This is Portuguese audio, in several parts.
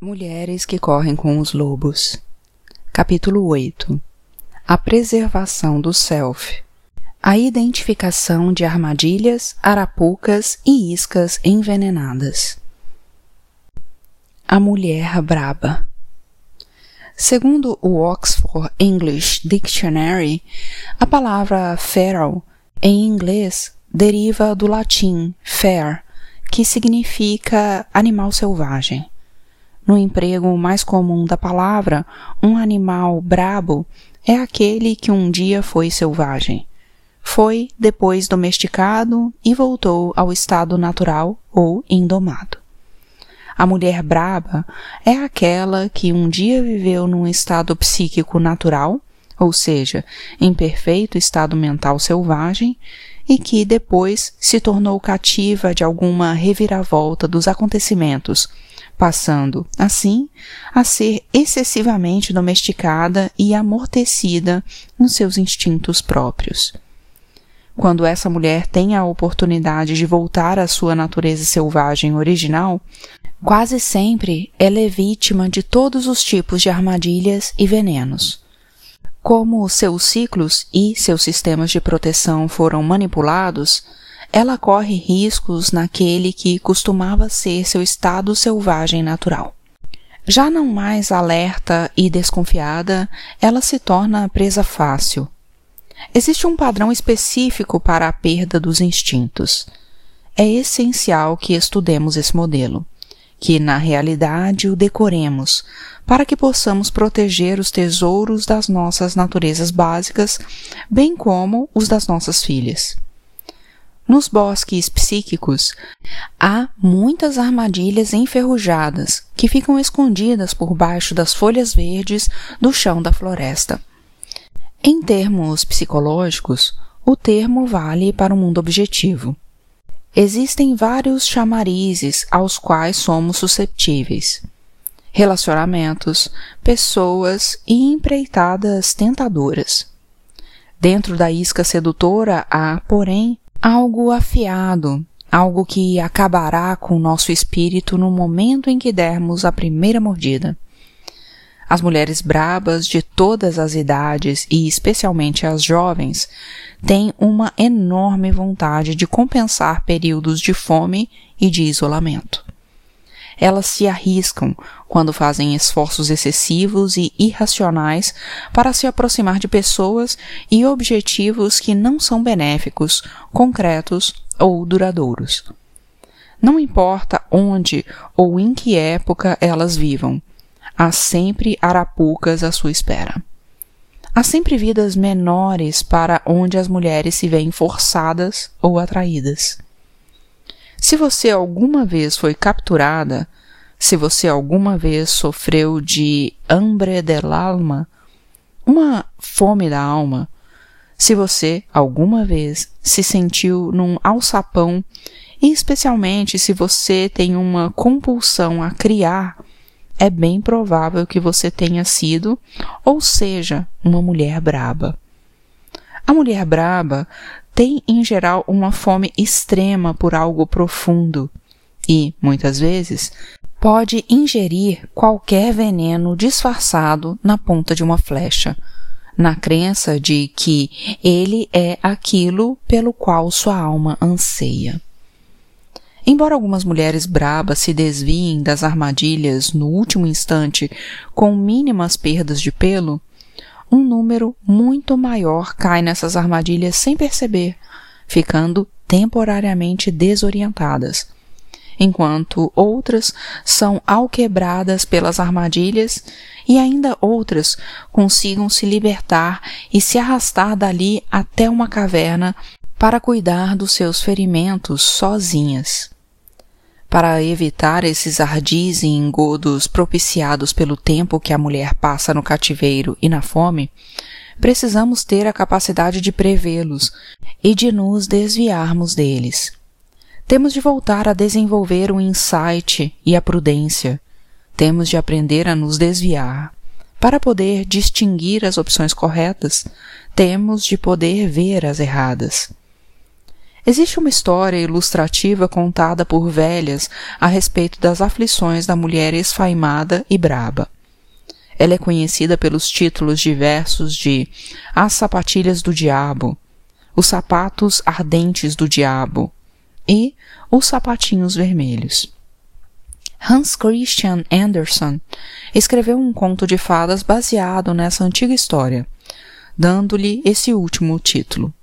Mulheres que correm com os lobos. Capítulo 8 A preservação do self. A identificação de armadilhas, arapucas e iscas envenenadas. A mulher braba. Segundo o Oxford English Dictionary, a palavra feral em inglês deriva do latim fer, que significa animal selvagem. No emprego mais comum da palavra, um animal brabo é aquele que um dia foi selvagem. Foi depois domesticado e voltou ao estado natural ou indomado. A mulher braba é aquela que um dia viveu num estado psíquico natural, ou seja, em perfeito estado mental selvagem, e que depois se tornou cativa de alguma reviravolta dos acontecimentos, passando, assim, a ser excessivamente domesticada e amortecida nos seus instintos próprios. Quando essa mulher tem a oportunidade de voltar à sua natureza selvagem original, quase sempre ela é vítima de todos os tipos de armadilhas e venenos. Como seus ciclos e seus sistemas de proteção foram manipulados, ela corre riscos naquele que costumava ser seu estado selvagem natural. Já não mais alerta e desconfiada, ela se torna presa fácil. Existe um padrão específico para a perda dos instintos. É essencial que estudemos esse modelo que na realidade o decoremos, para que possamos proteger os tesouros das nossas naturezas básicas, bem como os das nossas filhas. Nos bosques psíquicos, há muitas armadilhas enferrujadas que ficam escondidas por baixo das folhas verdes do chão da floresta. Em termos psicológicos, o termo vale para o mundo objetivo. Existem vários chamarizes aos quais somos susceptíveis. Relacionamentos, pessoas e empreitadas tentadoras. Dentro da isca sedutora há, porém, algo afiado, algo que acabará com o nosso espírito no momento em que dermos a primeira mordida. As mulheres brabas de todas as idades e especialmente as jovens têm uma enorme vontade de compensar períodos de fome e de isolamento. Elas se arriscam quando fazem esforços excessivos e irracionais para se aproximar de pessoas e objetivos que não são benéficos, concretos ou duradouros. Não importa onde ou em que época elas vivam, há sempre arapucas à sua espera. Há sempre vidas menores para onde as mulheres se veem forçadas ou atraídas. Se você alguma vez foi capturada, se você alguma vez sofreu de hambre del alma, uma fome da alma, se você alguma vez se sentiu num alçapão, e especialmente se você tem uma compulsão a criar é bem provável que você tenha sido ou seja uma mulher braba. A mulher braba tem em geral uma fome extrema por algo profundo e, muitas vezes, pode ingerir qualquer veneno disfarçado na ponta de uma flecha, na crença de que ele é aquilo pelo qual sua alma anseia. Embora algumas mulheres brabas se desviem das armadilhas no último instante com mínimas perdas de pelo, um número muito maior cai nessas armadilhas sem perceber, ficando temporariamente desorientadas, enquanto outras são alquebradas pelas armadilhas e ainda outras consigam se libertar e se arrastar dali até uma caverna para cuidar dos seus ferimentos sozinhas. Para evitar esses ardis e engodos propiciados pelo tempo que a mulher passa no cativeiro e na fome, precisamos ter a capacidade de prevê-los e de nos desviarmos deles. Temos de voltar a desenvolver o insight e a prudência. Temos de aprender a nos desviar. Para poder distinguir as opções corretas, temos de poder ver as erradas. Existe uma história ilustrativa contada por velhas a respeito das aflições da mulher esfaimada e braba. Ela é conhecida pelos títulos diversos de As Sapatilhas do Diabo, Os Sapatos Ardentes do Diabo e Os Sapatinhos Vermelhos. Hans Christian Andersen escreveu um conto de fadas baseado nessa antiga história, dando-lhe esse último título.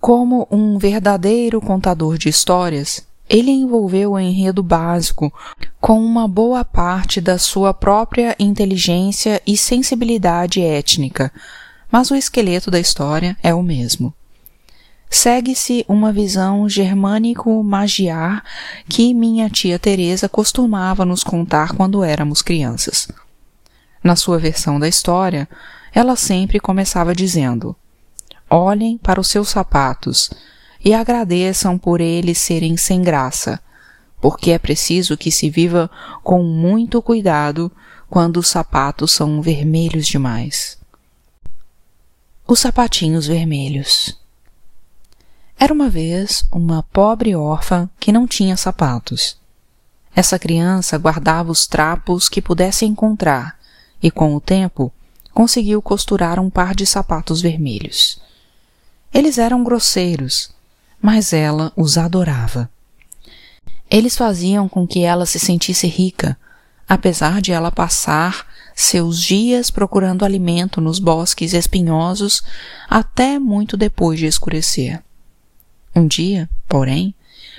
Como um verdadeiro contador de histórias, ele envolveu o enredo básico com uma boa parte da sua própria inteligência e sensibilidade étnica, mas o esqueleto da história é o mesmo. Segue-se uma visão germânico-magiar que minha tia Teresa costumava nos contar quando éramos crianças. Na sua versão da história, ela sempre começava dizendo: Olhem para os seus sapatos e agradeçam por eles serem sem graça, porque é preciso que se viva com muito cuidado quando os sapatos são vermelhos demais. Os sapatinhos vermelhos. Era uma vez uma pobre órfã que não tinha sapatos. Essa criança guardava os trapos que pudesse encontrar e, com o tempo, conseguiu costurar um par de sapatos vermelhos. Eles eram grosseiros, mas ela os adorava. Eles faziam com que ela se sentisse rica, apesar de ela passar seus dias procurando alimento nos bosques espinhosos até muito depois de escurecer. Um dia, porém,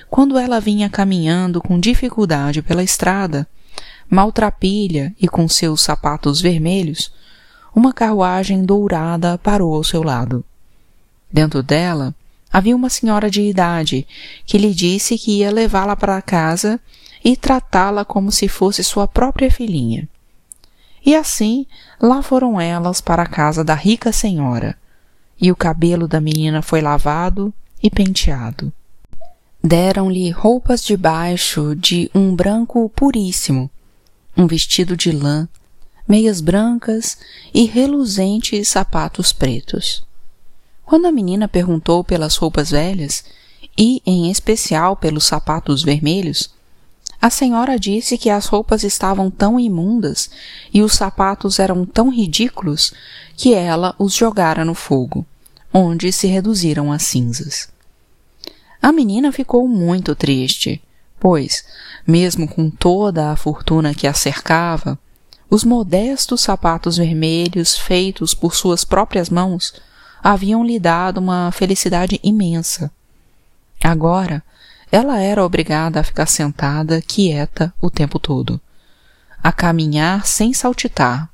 quando ela vinha caminhando com dificuldade pela estrada, maltrapilha e com seus sapatos vermelhos, uma carruagem dourada parou ao seu lado. Dentro dela havia uma senhora de idade que lhe disse que ia levá-la para casa e tratá-la como se fosse sua própria filhinha. E assim lá foram elas para a casa da rica senhora, e o cabelo da menina foi lavado e penteado. Deram-lhe roupas de baixo de um branco puríssimo, um vestido de lã, meias brancas e reluzentes sapatos pretos. Quando a menina perguntou pelas roupas velhas, e em especial pelos sapatos vermelhos, a senhora disse que as roupas estavam tão imundas e os sapatos eram tão ridículos que ela os jogara no fogo, onde se reduziram a cinzas. A menina ficou muito triste, pois, mesmo com toda a fortuna que a cercava, os modestos sapatos vermelhos feitos por suas próprias mãos haviam lhe dado uma felicidade imensa. Agora, ela era obrigada a ficar sentada, quieta, o tempo todo, a caminhar sem saltitar,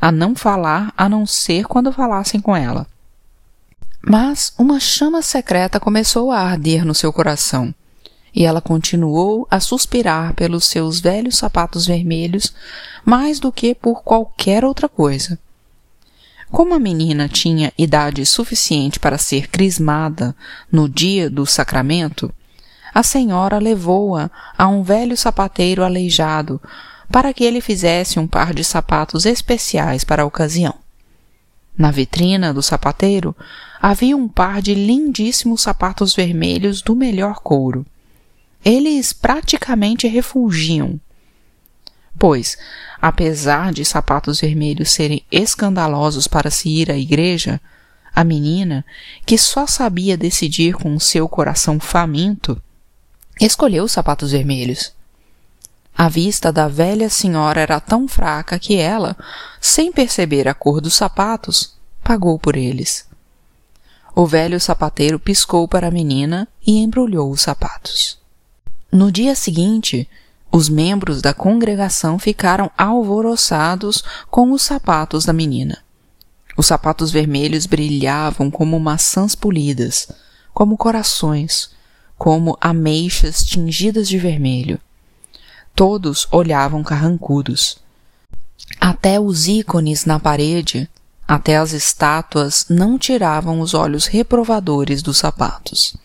a não falar a não ser quando falassem com ela. Mas uma chama secreta começou a arder no seu coração, e ela continuou a suspirar pelos seus velhos sapatos vermelhos mais do que por qualquer outra coisa. Como a menina tinha idade suficiente para ser crismada no dia do sacramento, a senhora levou-a a um velho sapateiro aleijado para que ele fizesse um par de sapatos especiais para a ocasião. Na vitrina do sapateiro havia um par de lindíssimos sapatos vermelhos do melhor couro. Eles praticamente refulgiam Pois, apesar de sapatos vermelhos serem escandalosos para se ir à igreja, a menina, que só sabia decidir com o seu coração faminto, escolheu os sapatos vermelhos. A vista da velha senhora era tão fraca que ela, sem perceber a cor dos sapatos, pagou por eles. O velho sapateiro piscou para a menina e embrulhou os sapatos. No dia seguinte, os membros da congregação ficaram alvoroçados com os sapatos da menina. Os sapatos vermelhos brilhavam como maçãs polidas, como corações, como ameixas tingidas de vermelho. Todos olhavam carrancudos. Até os ícones na parede, até as estátuas não tiravam os olhos reprovadores dos sapatos.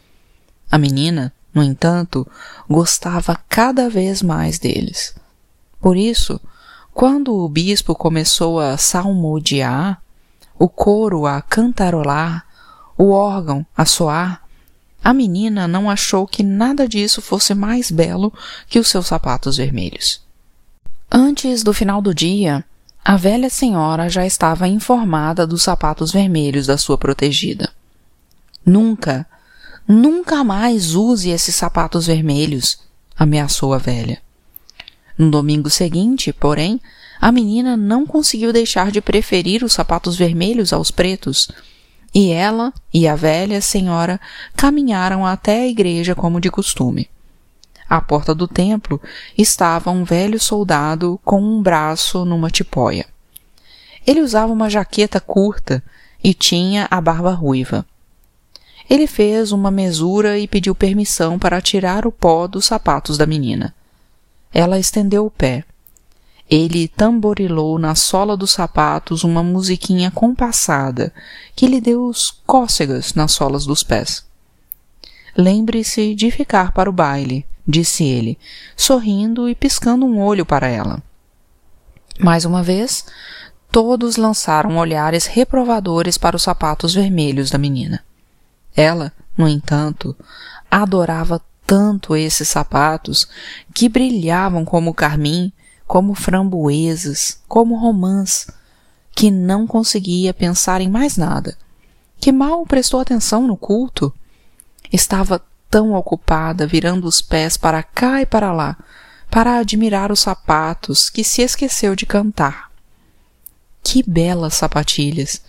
A menina no entanto, gostava cada vez mais deles. Por isso, quando o bispo começou a salmodiar, o coro a cantarolar, o órgão a soar, a menina não achou que nada disso fosse mais belo que os seus sapatos vermelhos. Antes do final do dia, a velha senhora já estava informada dos sapatos vermelhos da sua protegida. Nunca, nunca mais use esses sapatos vermelhos, ameaçou a velha. No domingo seguinte, porém, a menina não conseguiu deixar de preferir os sapatos vermelhos aos pretos, e ela e a velha senhora caminharam até a igreja como de costume. À porta do templo estava um velho soldado com um braço numa tipóia. Ele usava uma jaqueta curta e tinha a barba ruiva. Ele fez uma mesura e pediu permissão para tirar o pó dos sapatos da menina. Ela estendeu o pé. Ele tamborilou na sola dos sapatos uma musiquinha compassada que lhe deu cócegas nas solas dos pés. Lembre-se de ficar para o baile, disse ele, sorrindo e piscando um olho para ela. Mais uma vez, todos lançaram olhares reprovadores para os sapatos vermelhos da menina. Ela, no entanto, adorava tanto esses sapatos que brilhavam como carmim, como framboesas, como romãs, que não conseguia pensar em mais nada, que mal prestou atenção no culto. Estava tão ocupada virando os pés para cá e para lá, para admirar os sapatos, que se esqueceu de cantar. Que belas sapatilhas!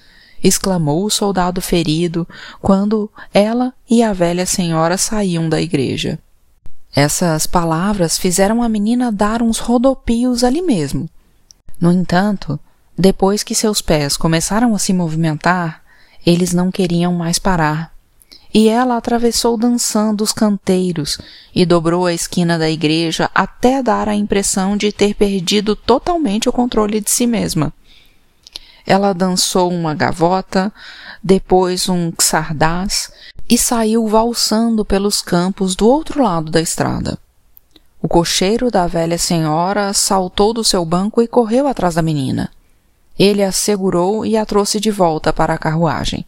Exclamou o soldado ferido quando ela e a velha senhora saíam da igreja. Essas palavras fizeram a menina dar uns rodopios ali mesmo. No entanto, depois que seus pés começaram a se movimentar, eles não queriam mais parar e ela atravessou dançando os canteiros e dobrou a esquina da igreja até dar a impressão de ter perdido totalmente o controle de si mesma. Ela dançou uma gavota, depois um xardás e saiu valsando pelos campos do outro lado da estrada. O cocheiro da velha senhora saltou do seu banco e correu atrás da menina. Ele a segurou e a trouxe de volta para a carruagem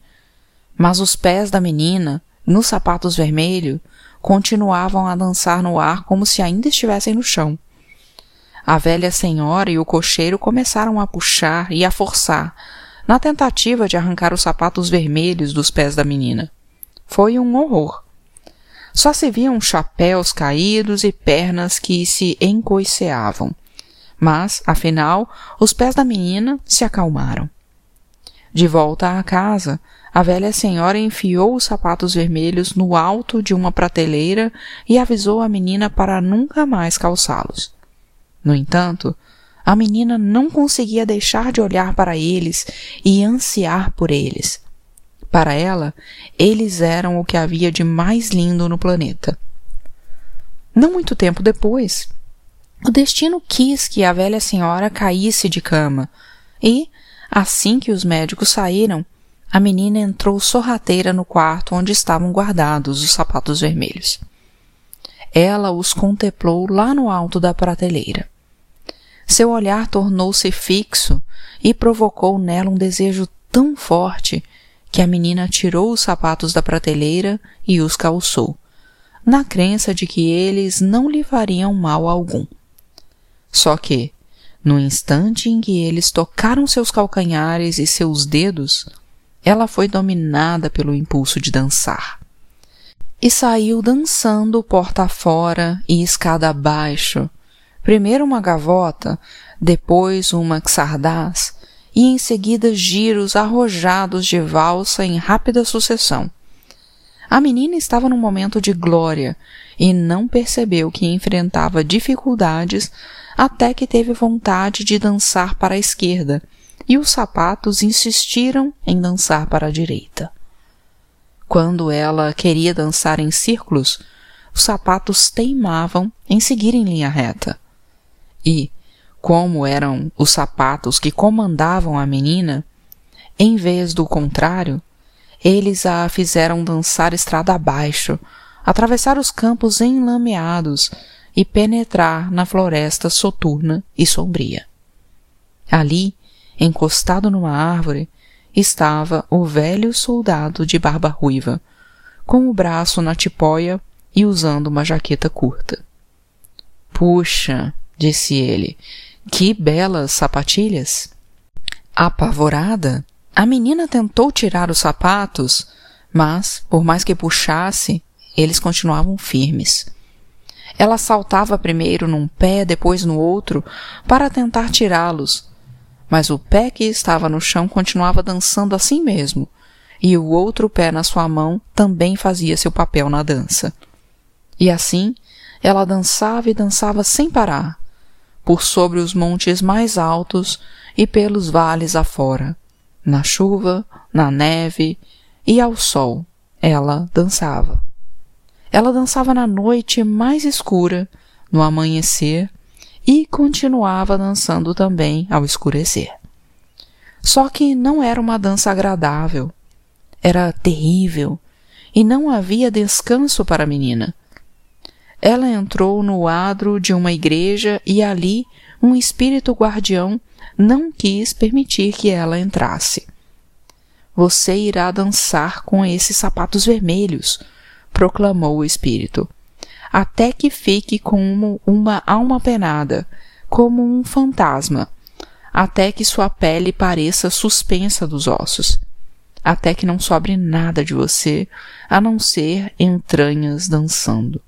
mas os pés da menina, nos sapatos vermelhos, continuavam a dançar no ar como se ainda estivessem no chão. A velha senhora e o cocheiro começaram a puxar e a forçar, na tentativa de arrancar os sapatos vermelhos dos pés da menina. Foi um horror. Só se viam chapéus caídos e pernas que se encoiceavam. Mas, afinal, os pés da menina se acalmaram. De volta à casa, a velha senhora enfiou os sapatos vermelhos no alto de uma prateleira e avisou a menina para nunca mais calçá-los. No entanto, a menina não conseguia deixar de olhar para eles e ansiar por eles. Para ela, eles eram o que havia de mais lindo no planeta. Não muito tempo depois, o destino quis que a velha senhora caísse de cama e, assim que os médicos saíram, a menina entrou sorrateira no quarto onde estavam guardados os sapatos vermelhos. Ela os contemplou lá no alto da prateleira. Seu olhar tornou-se fixo e provocou nela um desejo tão forte que a menina tirou os sapatos da prateleira e os calçou, na crença de que eles não lhe fariam mal algum. Só que, no instante em que eles tocaram seus calcanhares e seus dedos, ela foi dominada pelo impulso de dançar. E saiu dançando porta fora e escada abaixo, primeiro uma gavota, depois uma xardaz, e em seguida giros arrojados de valsa em rápida sucessão. A menina estava num momento de glória e não percebeu que enfrentava dificuldades até que teve vontade de dançar para a esquerda e os sapatos insistiram em dançar para a direita. Quando ela queria dançar em círculos, os sapatos teimavam em seguir em linha reta. E, como eram os sapatos que comandavam a menina, em vez do contrário, eles a fizeram dançar estrada abaixo, atravessar os campos enlameados e penetrar na floresta soturna e sombria. Ali, encostado numa árvore, estava o velho soldado de barba ruiva, com o braço na tipóia e usando uma jaqueta curta. Puxa, disse ele, que belas sapatilhas! Apavorada, a menina tentou tirar os sapatos, mas, por mais que puxasse, eles continuavam firmes. Ela saltava primeiro num pé, depois no outro, para tentar tirá-los, mas o pé que estava no chão continuava dançando assim mesmo, e o outro pé na sua mão também fazia seu papel na dança. E assim, ela dançava e dançava sem parar, por sobre os montes mais altos e pelos vales afora. Na chuva, na neve e ao sol, ela dançava. Ela dançava na noite mais escura, no amanhecer, e continuava dançando também ao escurecer. Só que não era uma dança agradável. Era terrível, e não havia descanso para a menina. Ela entrou no adro de uma igreja e ali um espírito guardião não quis permitir que ela entrasse. Você irá dançar com esses sapatos vermelhos, proclamou o espírito, até que fique como uma alma penada, como um fantasma, até que sua pele pareça suspensa dos ossos, até que não sobre nada de você, a não ser entranhas dançando.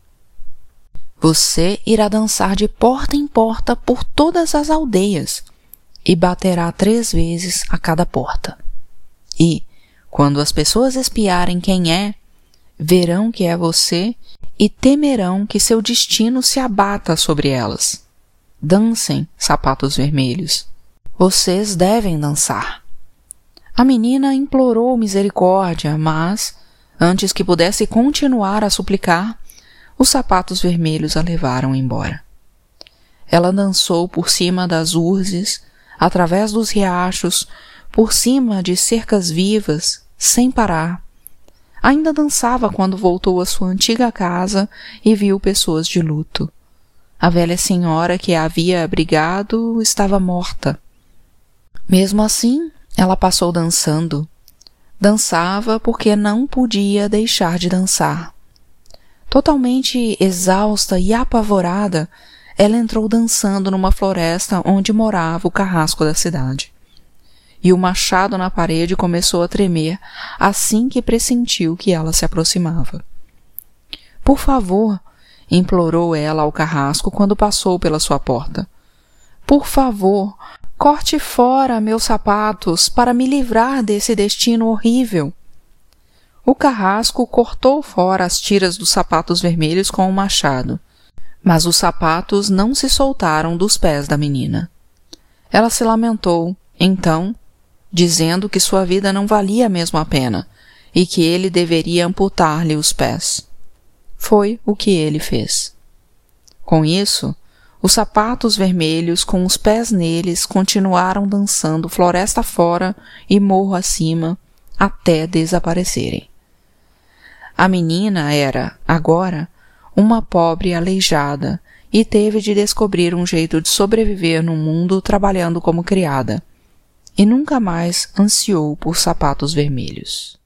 Você irá dançar de porta em porta por todas as aldeias e baterá três vezes a cada porta. E, quando as pessoas espiarem quem é, verão que é você e temerão que seu destino se abata sobre elas. Dancem, sapatos vermelhos. Vocês devem dançar. A menina implorou misericórdia, mas, antes que pudesse continuar a suplicar, os sapatos vermelhos a levaram embora. Ela dançou por cima das urzes, através dos riachos, por cima de cercas vivas, sem parar. Ainda dançava quando voltou à sua antiga casa e viu pessoas de luto. A velha senhora que a havia abrigado estava morta. Mesmo assim, ela passou dançando. Dançava porque não podia deixar de dançar. Totalmente exausta e apavorada, ela entrou dançando numa floresta onde morava o carrasco da cidade. E o machado na parede começou a tremer assim que pressentiu que ela se aproximava. Por favor, implorou ela ao carrasco quando passou pela sua porta. Por favor, corte fora meus sapatos para me livrar desse destino horrível. O carrasco cortou fora as tiras dos sapatos vermelhos com o machado, mas os sapatos não se soltaram dos pés da menina. Ela se lamentou, então, dizendo que sua vida não valia mesmo a pena e que ele deveria amputar-lhe os pés. Foi o que ele fez. Com isso, os sapatos vermelhos com os pés neles continuaram dançando floresta fora e morro acima até desaparecerem. A menina era, agora, uma pobre aleijada e teve de descobrir um jeito de sobreviver no mundo trabalhando como criada. E nunca mais ansiou por sapatos vermelhos.